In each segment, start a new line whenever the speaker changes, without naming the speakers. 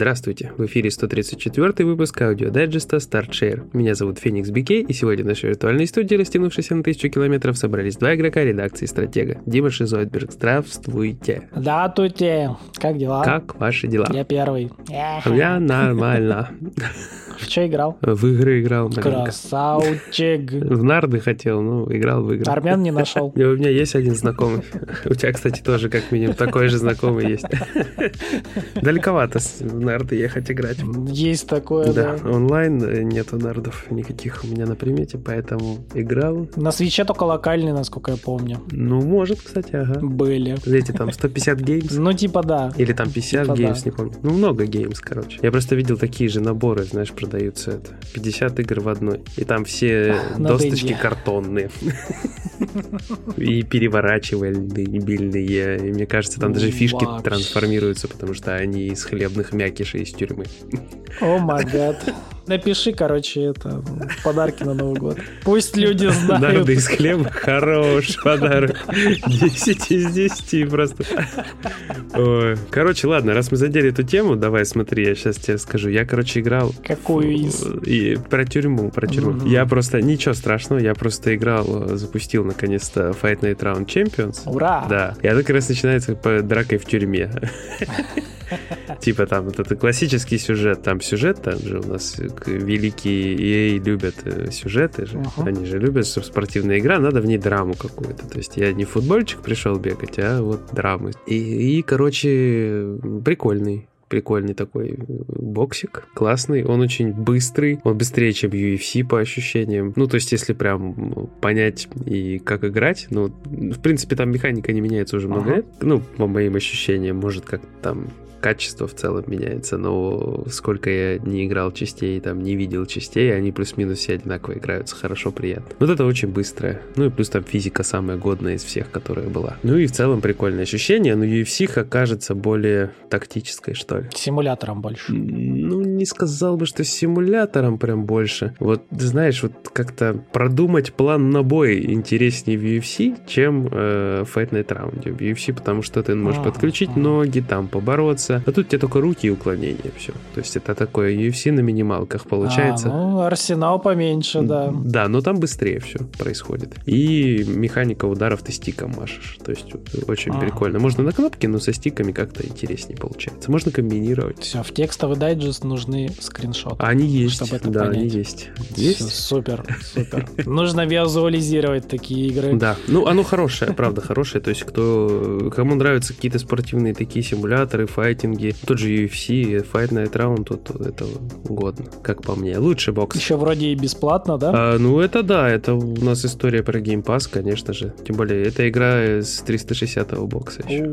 Здравствуйте, в эфире 134 выпуск аудиодайджеста StartShare. Меня зовут Феникс Бикей, и сегодня в нашей виртуальной студии, растянувшейся на тысячу километров, собрались два игрока редакции «Стратега». Дима Шизойдберг, здравствуйте.
Здравствуйте, как дела?
Как ваши дела?
Я первый.
Я нормально.
В что играл?
В игры играл.
Красавчик.
В нарды хотел, ну, играл в игры.
Армян не нашел.
У меня есть один знакомый. У тебя, кстати, тоже как минимум такой же знакомый есть. Далековато нарды ехать играть.
Есть такое,
Да,
да.
онлайн э, нету нардов никаких у меня на примете, поэтому играл.
На Switch только локальные, насколько я помню,
Ну, может, кстати, ага.
были.
Эти там 150 games.
Ну, типа да.
Или там 50
Типа
games,
да.
не помню. Ну, много games, короче. Я просто видел такие же наборы, знаешь, продаются это. 50 игр в одной. И там все
На
досточки картонные. И переворачивальные. И мне кажется, там даже фишки трансформируются, потому что они из хлебных мякишей из тюрьмы.
О май гад. Напиши, короче, это подарки на Новый год. Пусть люди знают.
Нарды из хлеба хорош подарок. 10 из 10 просто. Ой. Короче, ладно, раз мы задели эту тему, давай смотри, я сейчас тебе скажу. Я, короче, играл
Какую из?
и про тюрьму, про тюрьму.
Мгм.
Я просто, ничего страшного, я просто играл, запустил наконец-то Fight Night Round Champions.
Ура!
Да, и она как раз начинается по дракой в тюрьме. Типа там вот это классический сюжет, там сюжет, там же у нас э, великие EA любят э, сюжеты же,
Ага.
они же любят, что спортивная игра, надо в ней драму какую-то, то есть я не футбольчик пришел бегать, а вот драмы. И, и, короче, прикольный. Прикольный такой э, боксик, классный, он очень быстрый, он быстрее, чем UFC по ощущениям. Ну, то есть, если прям понять и как играть, ну, в принципе, там механика не меняется уже много
Ага.
лет, ну, по моим ощущениям, может, как там качество в целом меняется, но сколько я не играл частей, там не видел частей, они плюс-минус все одинаково играются, хорошо, приятно. Вот это очень быстрое. Ну и плюс там физика самая годная из всех, которая была. Ну и в целом прикольное ощущение, но UFC окажется более тактической, что ли.
Симулятором больше.
Ну, не сказал бы, что симулятором прям больше. Вот, знаешь, вот как-то продумать план на бой интереснее в UFC, чем э, Fight Night Round. В UFC, потому что ты можешь
А,
подключить
а.
ноги, там побороться. А тут тебе только руки и уклонения, все. То есть это такое UFC на минималках получается.
А, ну, арсенал поменьше, да.
Да, но там быстрее все происходит. И механика ударов ты стиком машешь. То есть очень
Ага.
прикольно. Можно на кнопки, но со стиками как-то интереснее получается. Можно комбинировать.
Все, в текстовый дайджест нужны скриншоты.
Они есть,
Чтобы это
да, они
понять.
есть.
Всё,
Есть?
супер, супер. Нужно визуализировать такие игры.
Да, ну оно хорошее, правда хорошее. То есть кто, кому нравятся какие-то спортивные такие симуляторы, файтинги, тот же UFC, Fight Night Round, тут это годно, как по мне. Лучший бокс.
Еще вроде и бесплатно, да?
А, ну это да, это у нас история про Game Pass, конечно же. Тем более, это игра с 360-го бокса еще.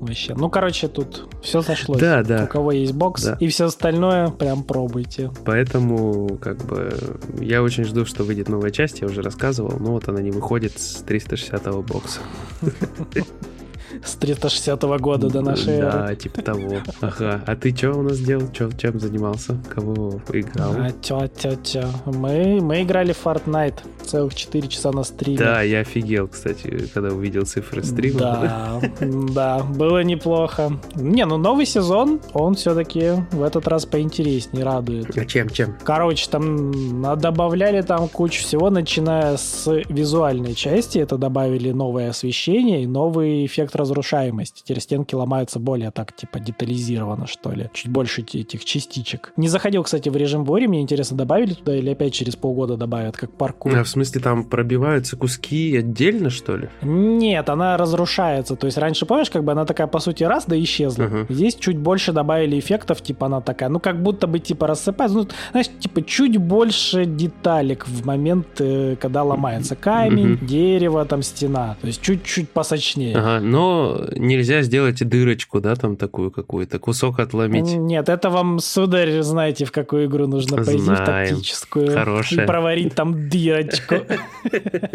Вообще. Ну, короче, тут все сошлось.
Да, да.
У кого есть бокс
Да.
и все остальное, прям пробуйте.
Поэтому, как бы, я очень жду, что выйдет новая часть, я уже рассказывал, но вот она не выходит с 360-го бокса.
С 360 года до нашей эры.
Да, типа того. Ага. А ты что у нас делал? Чё, чем занимался? Кого играл?
А, тё, тё, тё. Мы, мы играли в Fortnite целых 4 часа на стриме.
Да, я офигел, кстати, когда увидел цифры стрима.
Да, да, было неплохо. Не, ну новый сезон, он все-таки в этот раз поинтереснее, радует.
А чем, чем?
Короче, там добавляли там кучу всего, начиная с визуальной части. Это добавили новое освещение и новый эффект разрушаемости. Теперь стенки ломаются более так, типа, детализированно, что ли. Чуть больше этих частичек. Не заходил, кстати, в режим Вори. Мне интересно, добавили туда или опять через полгода добавят, как паркур?
А в смысле, там пробиваются куски отдельно, что ли?
Нет, она разрушается. То есть раньше, помнишь, как бы она такая, по сути, раз, да исчезла.
Мгм.
Здесь чуть больше добавили эффектов, типа она такая, ну как будто бы типа рассыпается. Ну, знаешь, типа чуть больше деталек в момент, э, когда ломается камень,
Мгм.
дерево, там стена. То есть чуть-чуть посочнее.
Ага, но нельзя сделать дырочку, да, там такую какую-то, кусок отломить.
Нет, это вам, сударь, знаете, в какую игру нужно пойти, в
Знаем.
тактическую.
Хорошая.
И проварить там дырочку.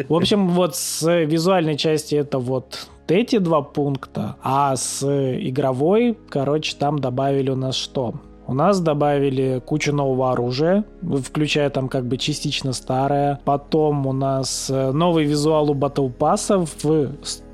В общем, вот с визуальной части это вот эти два пункта, а с игровой, короче, там добавили у нас что? У нас добавили кучу нового оружия, включая там как бы частично старое. Потом у нас э, новый визуал у Battle Pass в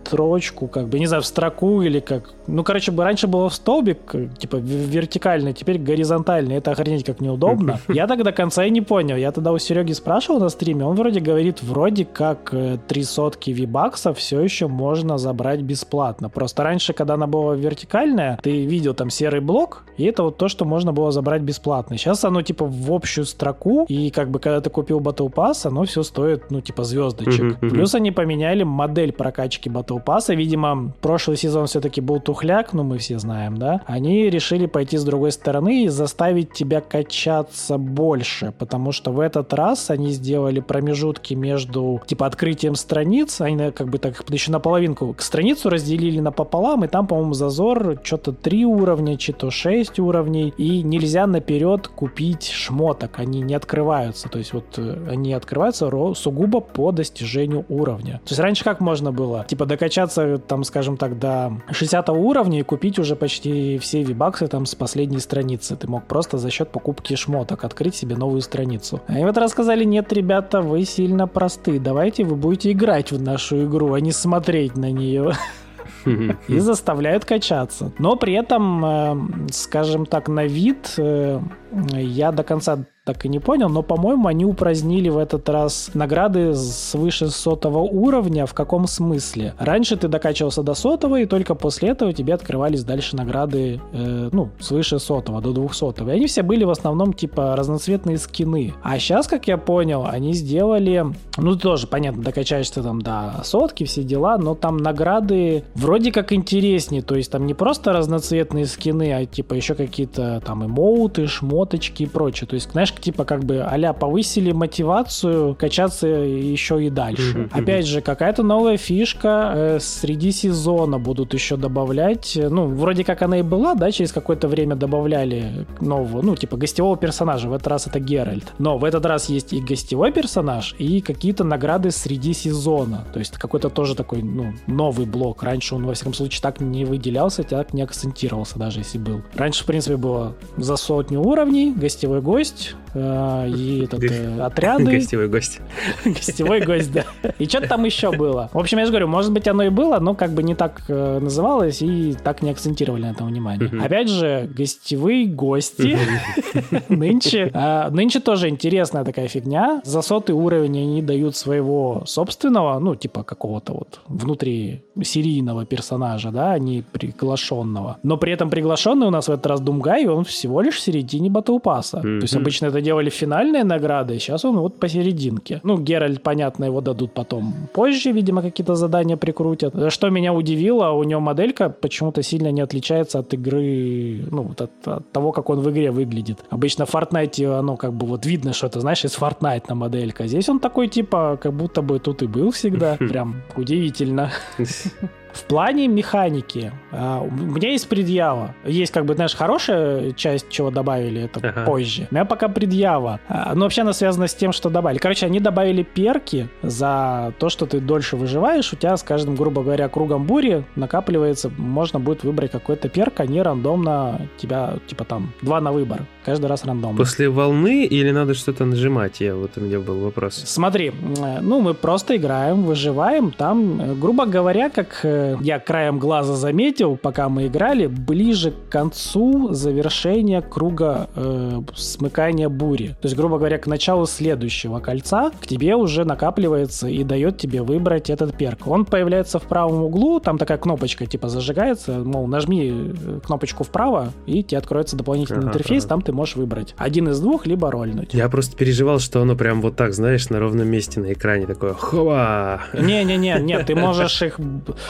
строчку, как бы, не знаю, в строку или как... Ну, короче, раньше было в столбик, типа, вертикально, теперь горизонтально. Это охренеть как неудобно. Я так до конца и не понял. Я тогда у Сереги спрашивал на стриме, он вроде говорит, вроде как э, три сотки вибакса все еще можно забрать бесплатно. Просто раньше, когда она была вертикальная, ты видел там серый блок, и это вот то, что можно было забрать бесплатно. Сейчас оно, типа, в общую строку, и как бы, когда ты купил Battle Pass, оно все стоит, ну, типа, звездочек. Плюс они поменяли модель прокачки Battle Pass. Видимо, прошлый сезон все-таки был тухляк, ну, мы все знаем, да? Они решили пойти с другой стороны и заставить тебя качаться больше, потому что в этот раз они сделали промежутки между, типа, открытием страниц, они как бы так еще наполовинку, страницу разделили напополам, и там, по-моему, зазор что-то 3 уровня, что-то 6 уровней, и нельзя наперед купить шмоток, они не открываются, то есть вот э, они открываются сугубо по достижению уровня. То есть раньше как можно было? Типа докачаться, там, скажем так, до 60 уровня и купить уже почти все вибаксы там с последней страницы. Ты мог просто за счет покупки шмоток открыть себе новую страницу. А им это рассказали, нет, ребята, вы сильно просты. Давайте вы будете играть в нашу игру, а не смотреть на нее. и заставляют качаться. Но при этом, э, скажем так, на вид э, я до конца так и не понял, но, по-моему, они упразднили в этот раз награды свыше сотого уровня. В каком смысле? Раньше ты докачивался до сотого, и только после этого тебе открывались дальше награды, э, ну, свыше сотого, до двухсотого. И они все были в основном, типа, разноцветные скины. А сейчас, как я понял, они сделали, ну, тоже, понятно, докачаешься там до сотки, все дела, но там награды вроде как интереснее, то есть там не просто разноцветные скины, а, типа, еще какие-то там эмоуты, шмоточки и прочее. То есть, знаешь, типа как бы а повысили мотивацию качаться еще и дальше. Опять же, какая-то новая фишка э, среди сезона будут еще добавлять. Ну, вроде как она и была, да, через какое-то время добавляли нового, ну, типа гостевого персонажа. В этот раз это Геральт. Но в этот раз есть и гостевой персонаж, и какие-то награды среди сезона. То есть какой-то тоже такой, ну, новый блок. Раньше он, во всяком случае, так не выделялся, так не акцентировался даже, если был. Раньше, в принципе, было за сотню уровней, гостевой гость, и этот, э, отряды.
Гостевой гость.
Гостевой гость, да. И что-то там еще было. В общем, я же говорю, может быть, оно и было, но как бы не так э, называлось и так не акцентировали на этом внимание. Опять же, гостевые гости нынче. А, нынче тоже интересная такая фигня. За сотый уровень они дают своего собственного, ну, типа какого-то вот внутри серийного персонажа, да, а не приглашенного. Но при этом приглашенный у нас в этот раз Думгай, он всего лишь в середине батл пасса. То есть обычно это делали финальные награды, сейчас он вот посерединке. Ну, Геральт, понятно, его дадут потом позже, видимо, какие-то задания прикрутят. Что меня удивило, у него моделька почему-то сильно не отличается от игры, ну, вот от, от того, как он в игре выглядит. Обычно в Fortnite оно как бы вот видно, что это, знаешь, из Fortnite на моделька. Здесь он такой, типа, как будто бы тут и был всегда. Прям удивительно. В плане механики а, у меня есть предъява. Есть, как бы, знаешь, хорошая часть, чего добавили, это ага. позже. У меня пока предъява. А, но вообще она связана с тем, что добавили. Короче, они добавили перки за то, что ты дольше выживаешь. У тебя с каждым, грубо говоря, кругом бури накапливается, можно будет выбрать какой-то перк, они рандомно тебя, типа там, два на выбор. Каждый раз рандомно.
После волны или надо что-то нажимать? Я, вот у меня был вопрос.
Смотри, ну мы просто играем, выживаем. Там, э, грубо говоря, как э, я краем глаза заметил, пока мы играли, ближе к концу завершения круга э, смыкания бури. То есть, грубо говоря, к началу следующего кольца к тебе уже накапливается и дает тебе выбрать этот перк. Он появляется в правом углу, там такая кнопочка типа зажигается, мол, нажми э, кнопочку вправо, и тебе откроется дополнительный ага, интерфейс, ага. там ты можешь выбрать один из двух, либо рольнуть.
Я просто переживал, что оно прям вот так, знаешь, на ровном месте на экране такое хоба.
Не-не-не, нет, ты можешь их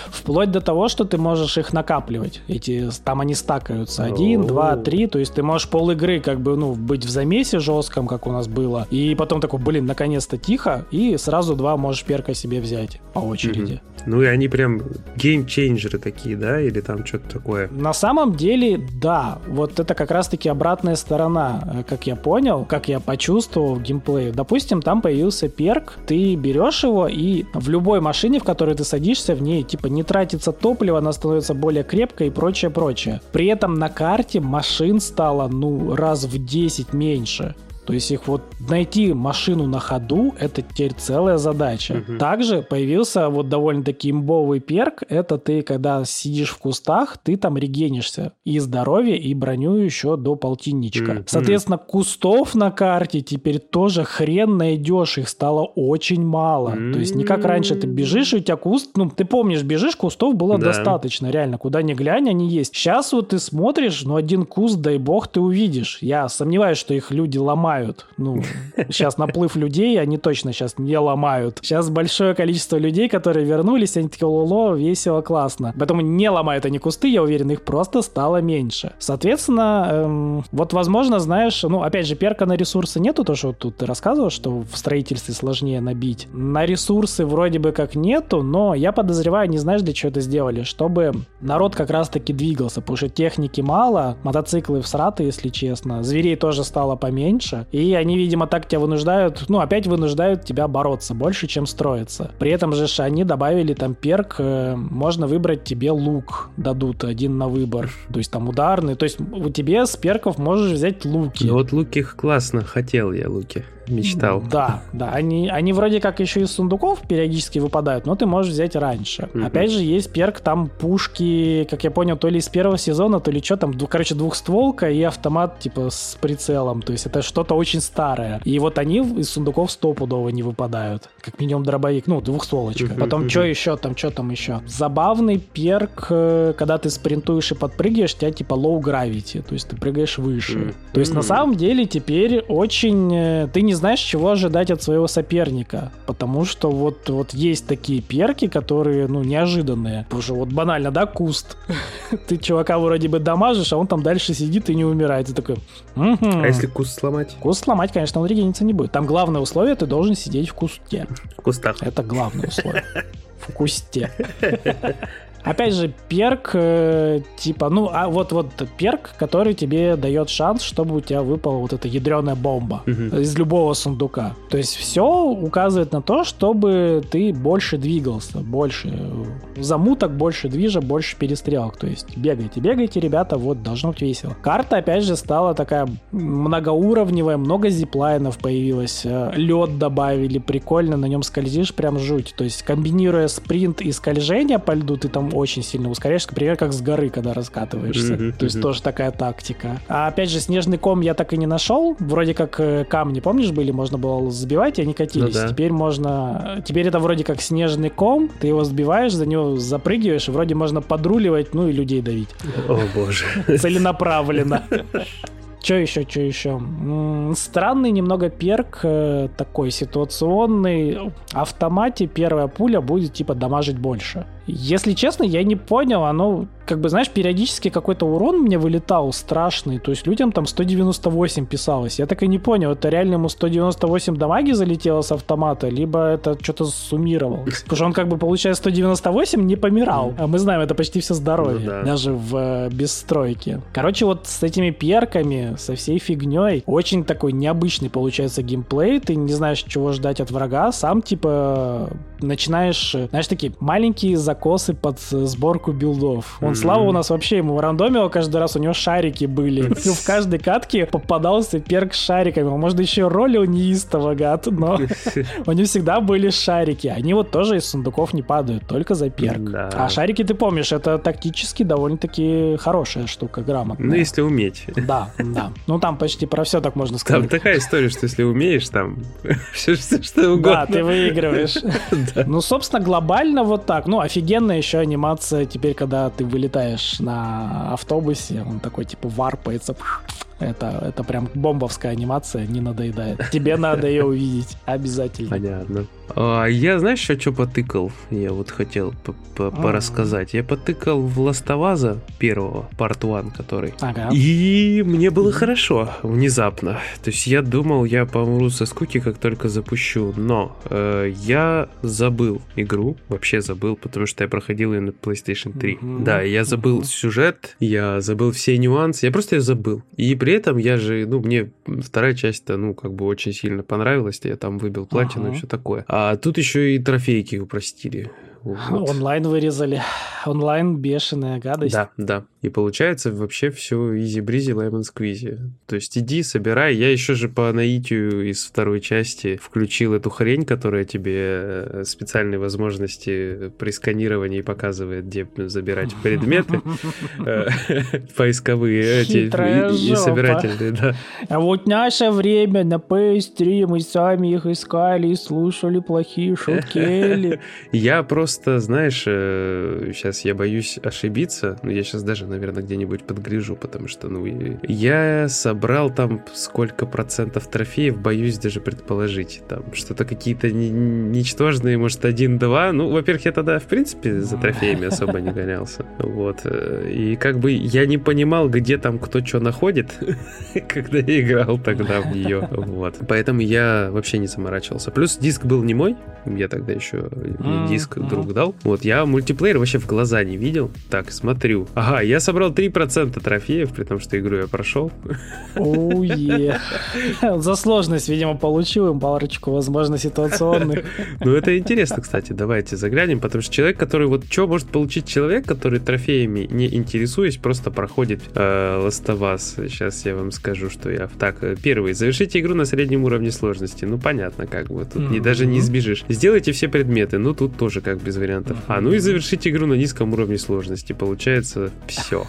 вплоть до того, что ты можешь их накапливать. Эти, там они стакаются. Один, два, три. То есть ты можешь пол игры как бы, ну, быть в замесе жестком, как у нас было. И потом такой, блин, наконец-то тихо. И сразу два можешь перка себе взять по очереди.
Ну и они прям геймчейнджеры такие, да? Или там что-то такое?
На самом деле, да. Вот это как раз-таки обратная сторона, э, как я понял, как я почувствовал в геймплее. Допустим, там появился перк, ты берешь его и в любой машине, в которой ты садишься, в ней типа не тратится топливо, она становится более крепкой и прочее, прочее. При этом на карте машин стало, ну, раз в 10 меньше. То есть их вот найти машину на ходу, это теперь целая задача. Угу. Также появился вот довольно-таки имбовый перк, это ты, когда сидишь в кустах, ты там регенишься и здоровье, и броню еще до полтинничка. Угу. Соответственно, кустов на карте теперь тоже хрен найдешь, их стало очень мало. Угу. То есть не как раньше ты бежишь, и у тебя куст, ну ты помнишь, бежишь, кустов было да. достаточно, реально, куда ни глянь, они есть. Сейчас вот ты смотришь, ну один куст, дай бог, ты увидишь. Я сомневаюсь, что их люди ломают. Ну, сейчас наплыв людей, они точно сейчас не ломают. Сейчас большое количество людей, которые вернулись, они такие, лоло, весело, классно. Поэтому не ломают они кусты, я уверен, их просто стало меньше. Соответственно, эм, вот, возможно, знаешь, ну, опять же, перка на ресурсы нету, то, что тут ты рассказывал, что в строительстве сложнее набить. На ресурсы вроде бы как нету, но я подозреваю, не знаешь, для чего это сделали, чтобы народ как раз-таки двигался, потому что техники мало, мотоциклы всраты, если честно, зверей тоже стало поменьше, и они, видимо, так тебя вынуждают, ну, опять вынуждают тебя бороться больше, чем строиться. При этом же они добавили там перк, э, можно выбрать тебе лук, дадут один на выбор, то есть там ударный, то есть у тебе с перков можешь взять луки.
Ну вот луки классно, хотел я луки мечтал.
Да, да. Они, они вроде как еще из сундуков периодически выпадают, но ты можешь взять раньше. Mm-hmm. Опять же, есть перк, там пушки, как я понял, то ли из первого сезона, то ли что там, короче, двухстволка и автомат типа с прицелом. То есть это что-то очень старое. И вот они из сундуков стопудово не выпадают. Как минимум дробовик, ну, двухстволочка. Mm-hmm. Потом что еще там, что там еще? Забавный перк, э, когда ты спринтуешь и подпрыгиваешь, у тебя типа low gravity, то есть ты прыгаешь выше. Mm-hmm. То есть на самом деле теперь очень... Э, ты не не знаешь, чего ожидать от своего соперника. Потому что вот, вот есть такие перки, которые, ну, неожиданные. Что вот банально, да, куст. Ты чувака вроде бы дамажишь, а он там дальше сидит и не умирает. Ты такой...
А если куст сломать?
Куст сломать, конечно, он регениться не будет. Там главное условие, ты должен сидеть в кусте.
В кустах.
Это главное условие. В кусте. Опять же, перк, э, типа, ну, а вот вот перк, который тебе дает шанс, чтобы у тебя выпала вот эта ядреная бомба угу. из любого сундука. То есть все указывает на то, чтобы ты больше двигался, больше замуток, больше движа, больше перестрелок. То есть бегайте, бегайте, ребята, вот, должно быть весело. Карта, опять же, стала такая многоуровневая, много зиплайнов появилось, э, лед добавили, прикольно, на нем скользишь, прям жуть. То есть комбинируя спринт и скольжение по льду, ты там очень сильно ускоряешься, например, как с горы, когда раскатываешься. Mm-hmm, То есть mm-hmm. тоже такая тактика. А опять же, снежный ком я так и не нашел. Вроде как э, камни, помнишь, были, можно было сбивать, и они катились. Ну, да. Теперь можно... Теперь это вроде как снежный ком, ты его сбиваешь, за него запрыгиваешь, и вроде можно подруливать, ну и людей давить.
О, боже.
Целенаправленно. Что еще, что еще? Странный немного перк, э, такой ситуационный. Автомате первая пуля будет типа дамажить больше. Если честно, я не понял, оно, как бы, знаешь, периодически какой-то урон мне вылетал страшный, то есть людям там 198 писалось. Я так и не понял, это реально ему 198 дамаги залетело с автомата, либо это что-то суммировал. Потому что он как бы, получая 198, не помирал. А мы знаем, это почти все здоровье, ну, да. даже в э, бесстройке. Короче, вот с этими перками, со всей фигней, очень такой необычный получается геймплей, ты не знаешь, чего ждать от врага, сам типа начинаешь, знаешь, такие маленькие закосы под сборку билдов. Он, mm-hmm. Слава, у нас вообще ему рандомил каждый раз, у него шарики были. И в каждой катке попадался перк с шариками. Он, может, еще ролил неистово, гад, но у него всегда были шарики. Они вот тоже из сундуков не падают, только за перк. А шарики, ты помнишь, это тактически довольно-таки хорошая штука, грамотная.
Ну, если уметь.
Да, да. Ну, там почти про все так можно сказать.
Там такая история, что если умеешь, там все, что угодно.
Да, ты выигрываешь. Ну, собственно, глобально вот так. Ну, офигенная еще анимация теперь, когда ты вылетаешь на автобусе, он такой типа варпается. Это, это прям бомбовская анимация, не надоедает. Тебе надо ее увидеть обязательно.
Понятно. А, я, знаешь, еще что потыкал? Я вот хотел порассказать. Я потыкал в Ластоваза первого, Part One, который. Ага. И мне было хорошо, внезапно. То есть я думал, я помру со скуки, как только запущу. Но э, я забыл игру, вообще забыл, потому что я проходил ее на PlayStation 3. Mm-hmm. Да, я забыл mm-hmm. сюжет, я забыл все нюансы, я просто ее забыл. И при этом я же, ну, мне вторая часть-то, ну, как бы очень сильно понравилась, я там выбил платину uh-huh. и все такое. А тут еще и трофейки упростили.
Вот. Онлайн вырезали. онлайн бешеная гадость.
Да, да. И получается вообще все easy-breezy, lemon squeezy. То есть иди, собирай. Я еще же по наитию из второй части включил эту хрень, которая тебе э, специальные возможности при сканировании показывает, где забирать предметы э, поисковые эти и собирательные, да.
А вот наше время на PS3 мы сами их искали и слушали плохие шутки.
Я просто, знаешь, сейчас э, я боюсь ошибиться, но я сейчас даже наверное, где-нибудь подгляжу, потому что, ну, я собрал там сколько процентов трофеев, боюсь даже предположить. Там что-то какие-то ничтожные, может, один-два. Ну, во-первых, я тогда, в принципе, за трофеями особо не гонялся. Вот. И как бы я не понимал, где там кто что находит, когда я играл тогда в нее. Вот. Поэтому я вообще не заморачивался. Плюс диск был не мой, я тогда еще диск друг дал. Вот, я мультиплеер вообще в глаза не видел. Так, смотрю. Ага, я собрал 3% трофеев, при том, что игру я прошел.
Оуе. За сложность, видимо, получил им парочку, возможно, ситуационных.
Ну, это интересно, кстати, давайте заглянем, потому что человек, который вот что может получить человек, который трофеями не интересуясь, просто проходит э, Last of Us. Сейчас я вам скажу, что я... Так, э, первый. Завершите игру на среднем уровне сложности. Ну, понятно, как бы. Тут mm-hmm. даже не сбежишь. Сделайте все предметы. Ну, тут тоже как без вариантов. А, ну и завершите игру на низком уровне сложности. Получается все все.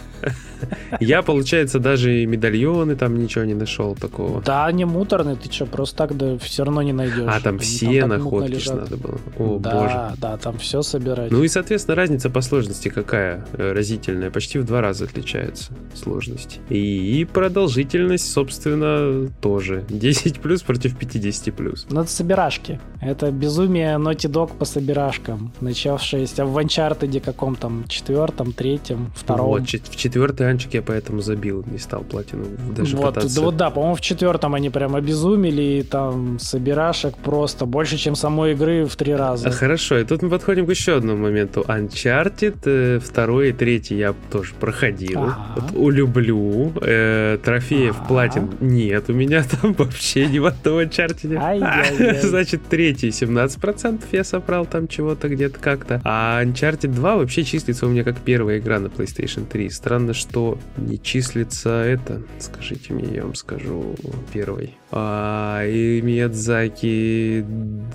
Я, получается, даже и медальоны там ничего не нашел такого.
Да, не муторный, ты что, просто так да все равно не найдешь.
А там все там находки надо было. О,
да,
боже.
Да, там все собирать.
Ну и, соответственно, разница по сложности какая э, разительная. Почти в два раза отличается сложность. И, и продолжительность, собственно, тоже. 10 плюс против 50 плюс.
Ну, это собирашки. Это безумие Naughty Dog по собирашкам, начавшееся в Uncharted каком там четвертом, третьем, втором. Вот,
в четвертый анчик я поэтому забил, не стал платину даже
вот,
пытаться.
Да, вот да, по-моему, в четвертом они прям обезумели, и там собирашек просто больше, чем самой игры в три раза.
А, хорошо, и тут мы подходим к еще одному моменту. Uncharted, э, второй и третий я тоже проходил. Ага. Вот, улюблю. Э, трофеев ага. платин нет у меня там вообще ни в одном Uncharted. Значит, третий 17% я собрал там чего-то где-то как-то. А Uncharted 2 вообще числится у меня как первая игра на PlayStation 3. Странно, что не числится это. Скажите мне, я вам скажу первый. А, и Миядзаки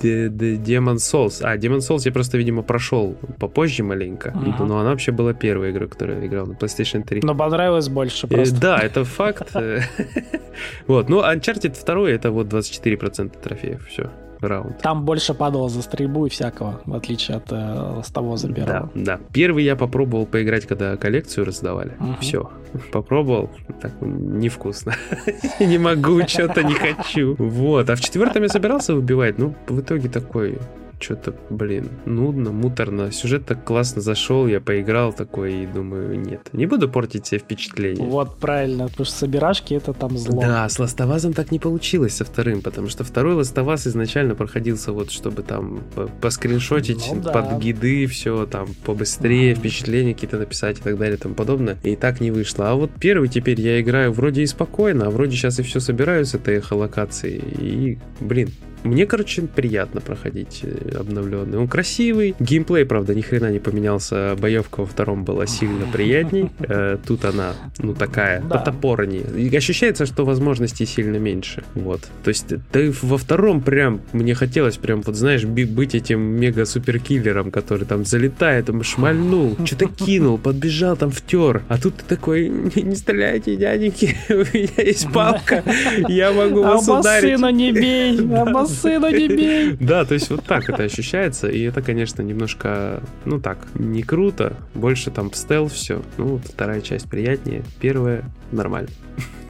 Demon Souls. А, Demon Souls я просто, видимо, прошел попозже маленько. Uh-huh. Но она вообще была первая игра, которую я играл на PlayStation 3.
Но понравилось больше э, просто.
Да, это факт. Вот, ну Uncharted 2 это вот 24% трофеев, все раунд.
Там больше падало за стрельбу и всякого, в отличие от э, с того за
Да, да. Первый я попробовал поиграть, когда коллекцию раздавали. Угу. Все. Попробовал. Так, невкусно. Не могу, что-то не хочу. Вот. А в четвертом я собирался выбивать, ну, в итоге такой что-то, блин, нудно, муторно. Сюжет так классно зашел, я поиграл такой и думаю, нет, не буду портить себе впечатление.
Вот правильно, потому что собирашки это там зло.
Да, с Ластовазом так не получилось со вторым, потому что второй Ластоваз изначально проходился вот, чтобы там поскриншотить ну, да. под гиды, все там побыстрее, mm. впечатления какие-то написать и так далее и тому подобное. И так не вышло. А вот первый теперь я играю вроде и спокойно, а вроде сейчас и все собираю с этой эхолокации. И, блин, мне, короче, приятно проходить э, обновленный. Он красивый. Геймплей, правда, ни хрена не поменялся. Боевка во втором была сильно приятней. Э, тут она, ну, такая, да. потопорнее. И ощущается, что возможностей сильно меньше. Вот. То есть, ты во втором прям, мне хотелось прям, вот знаешь, быть этим мега-суперкиллером, который там залетает, там шмальнул, что-то кинул, подбежал, там втер. А тут ты такой, не, не стреляйте, дяденьки, у меня есть палка, я могу вас ударить.
А не бей, сына не бей.
Да, то есть вот так это ощущается, и это, конечно, немножко, ну так, не круто, больше там стел все. Ну, вторая часть приятнее, первая нормально.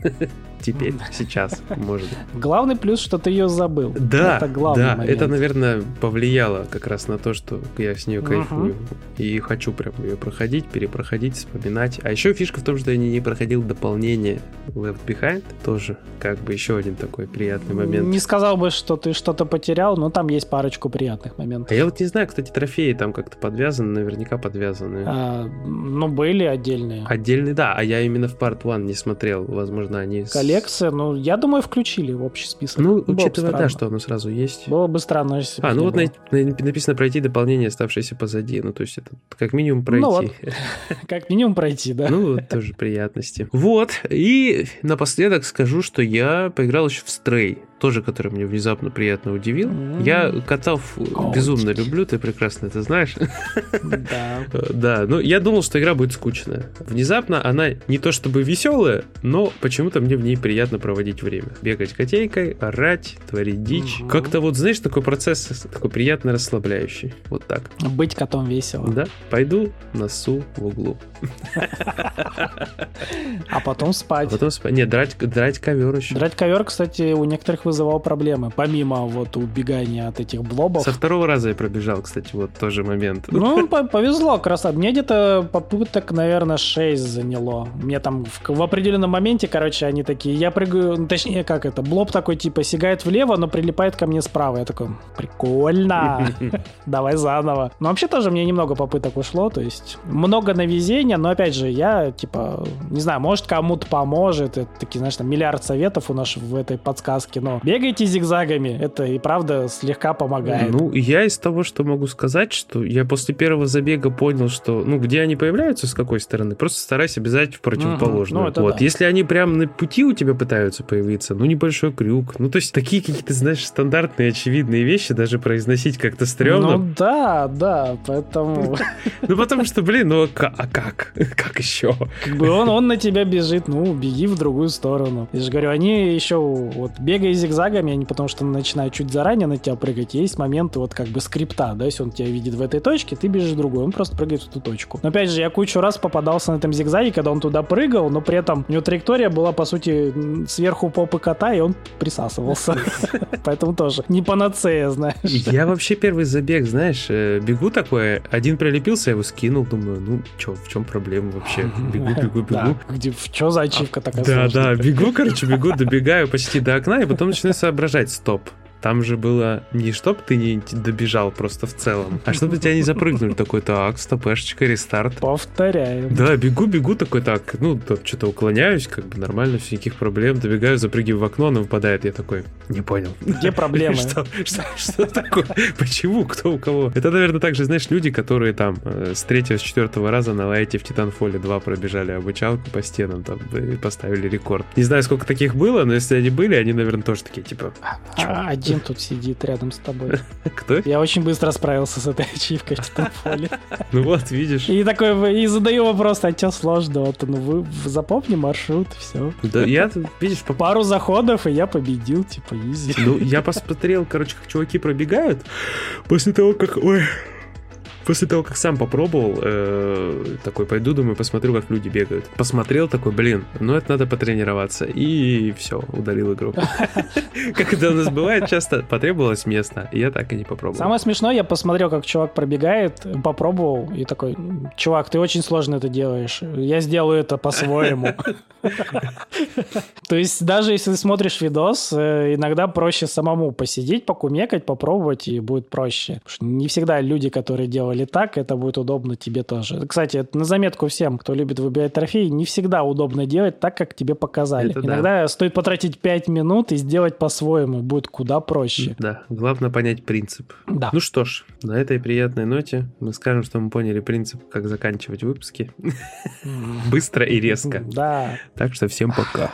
теперь, сейчас, может
Главный плюс, что ты ее забыл.
Да, это главный да, момент. это, наверное, повлияло как раз на то, что я с нее кайфую. Uh-huh. И хочу прям ее проходить, перепроходить, вспоминать. А еще фишка в том, что я не проходил дополнение Left Behind. Тоже как бы еще один такой приятный момент.
Не сказал бы, что ты что-то потерял, но там есть парочку приятных моментов.
А я вот не знаю, кстати, трофеи там как-то подвязаны, наверняка подвязаны.
А, ну, были отдельные.
Отдельные, да. А я именно в Part 1 не смотрел. Возможно, они...
Коллекция коллекция. Ну, я думаю, включили в общий список.
Ну,
Было бы
учитывая, да, что оно сразу есть.
Было бы странно, если
А, ну вот на- на- написано пройти дополнение, оставшееся позади. Ну, то есть это как минимум пройти.
Ну вот. Как минимум пройти, да.
Ну, вот тоже приятности. Вот, и напоследок скажу, что я поиграл еще в Stray, тоже, который меня внезапно приятно удивил.
М.
Я котов
Котики.
безумно люблю, ты прекрасно это знаешь.
Да.
Э, Да, ну я думал, что игра будет скучная. Внезапно она не то чтобы веселая, но почему-то мне в ней приятно проводить время. Бегать котейкой, орать, творить дичь. Как-то вот, знаешь, такой процесс такой приятно расслабляющий. Вот так.
Быть котом весело.
Да, пойду носу в углу.
А потом
А
спать.
потом спа- Не, драть, драть ковер еще.
Драть ковер, кстати, у некоторых вызывал проблемы. Помимо вот убегания от этих блобов.
Со второго раза я пробежал, кстати, вот тоже момент.
Ну, по- повезло, красавец. Мне где-то попыток, наверное, 6 заняло. Мне там в, в определенном моменте, короче, они такие, я прыгаю, ну, точнее, как это, блоб такой, типа, сигает влево, но прилипает ко мне справа. Я такой, прикольно, давай заново. Но вообще тоже мне немного попыток ушло, то есть много на везение, но опять же, я, типа, не знаю, может, кому-то поможет, это такие, знаешь, там миллиард советов у нас в этой подсказке, но бегайте зигзагами, это и правда слегка помогает.
Ну, я из того, что могу сказать, что я после первого забега понял, что, ну, где они появляются, с какой стороны, просто старайся обязать в противоположную.
Мгм. Ну,
вот.
да.
Если они прям на пути у тебя пытаются появиться, ну, небольшой крюк. Ну, то есть такие какие-то, знаешь, стандартные, очевидные вещи даже произносить как-то стрёмно.
Ну да, да, поэтому
Ну, потому что, блин, ну, а а как? Как еще?
как бы он, он на тебя бежит, ну, беги в другую сторону. Я же говорю, они еще вот бегая зигзагами, они потому что начинают чуть заранее на тебя прыгать, есть моменты вот как бы скрипта, да, если он тебя видит в этой точке, ты бежишь в другую, он просто прыгает в эту точку. Но опять же, я кучу раз попадался на этом зигзаге, когда он туда прыгал, но при этом у него траектория была, по сути, сверху попы кота, и он присасывался. Поэтому тоже не панацея, знаешь.
Я вообще первый забег, знаешь, э, бегу такой, один прилепился, я его скинул, думаю, ну, чё, в чем проблема вообще? Бегу, бегу,
Да,
бегу.
где, что за ачивка такая
Да, да, бегу, короче, бегу, добегаю почти до окна, и потом начинаю соображать, стоп. Там же было не чтоб ты не добежал просто в целом, а чтобы тебя не запрыгнули. Такой, так, стопешечка, рестарт.
Повторяем.
Да, бегу, бегу, такой, так, ну, тут что-то уклоняюсь, как бы нормально, все, никаких проблем, добегаю, запрыгиваю в окно, оно выпадает, я такой, не понял.
Где проблемы?
Что, что, что такое? Почему? Кто у кого? Это, наверное, также, знаешь, люди, которые там э, с третьего, с четвертого раза на лайте в Титанфоле 2 пробежали обучалку по стенам там и поставили рекорд. Не знаю, сколько таких было, но если они были, они, наверное, тоже такие, типа,
Один тут сидит рядом с тобой.
кто?
Я очень быстро справился с этой ачивкой в Титанфоле.
Ну вот, видишь.
И такой, и задаю вопрос, а что сложного-то? Ну вы запомни маршрут, все.
Да, я, видишь, по
Пару заходов, и я победил, типа, изи.
Ну, я посмотрел, короче, как чуваки пробегают. После того, как... Ой. После того, как сам попробовал, э, такой пойду, думаю, посмотрю, как люди бегают. Посмотрел такой, блин, ну это надо потренироваться. И все, удалил игру. Как это у нас бывает, часто потребовалось место, и я так и не попробовал.
Самое смешное, я посмотрел, как чувак пробегает, попробовал, и такой, чувак, ты очень сложно это делаешь. Я сделаю это по-своему. То есть даже если ты смотришь видос, э, иногда проще самому посидеть, покумекать, попробовать, и будет проще. Не всегда люди, которые делали так, это будет удобно тебе тоже. Кстати, это на заметку всем, кто любит выбирать трофеи, не всегда удобно делать так, как тебе показали.
Это да.
Иногда стоит потратить 5 минут и сделать по-своему, будет куда проще.
Да, главное понять принцип.
Да.
Ну что ж, на этой приятной ноте мы скажем, что мы поняли принцип, как заканчивать выпуски. Быстро и резко.
Да.
Так что всем пока.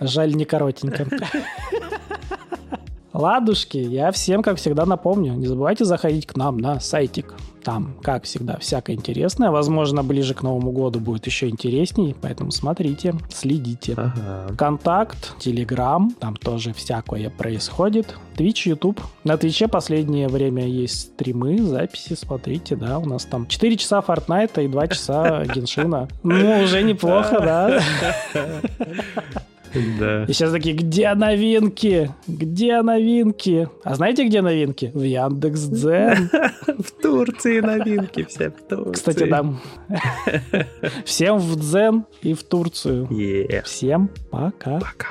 Жаль, не коротенько. Ладушки, я всем, как всегда, напомню, не забывайте заходить к нам на сайтик. Там, как всегда, всякое интересное. Возможно, ближе к Новому году будет еще интересней, поэтому смотрите, следите.
Ага.
Контакт, Телеграм, там тоже всякое происходит. Твич, Ютуб. На Твиче последнее время есть стримы, записи, смотрите, да, у нас там 4 часа Фортнайта и 2 часа Геншина. Ну, уже неплохо, да.
Да.
И сейчас такие, где новинки? Где новинки? А знаете, где новинки? В Яндекс.Дзен.
В Турции новинки все.
Кстати, там. Всем в Дзен и в Турцию. Всем пока.
Пока.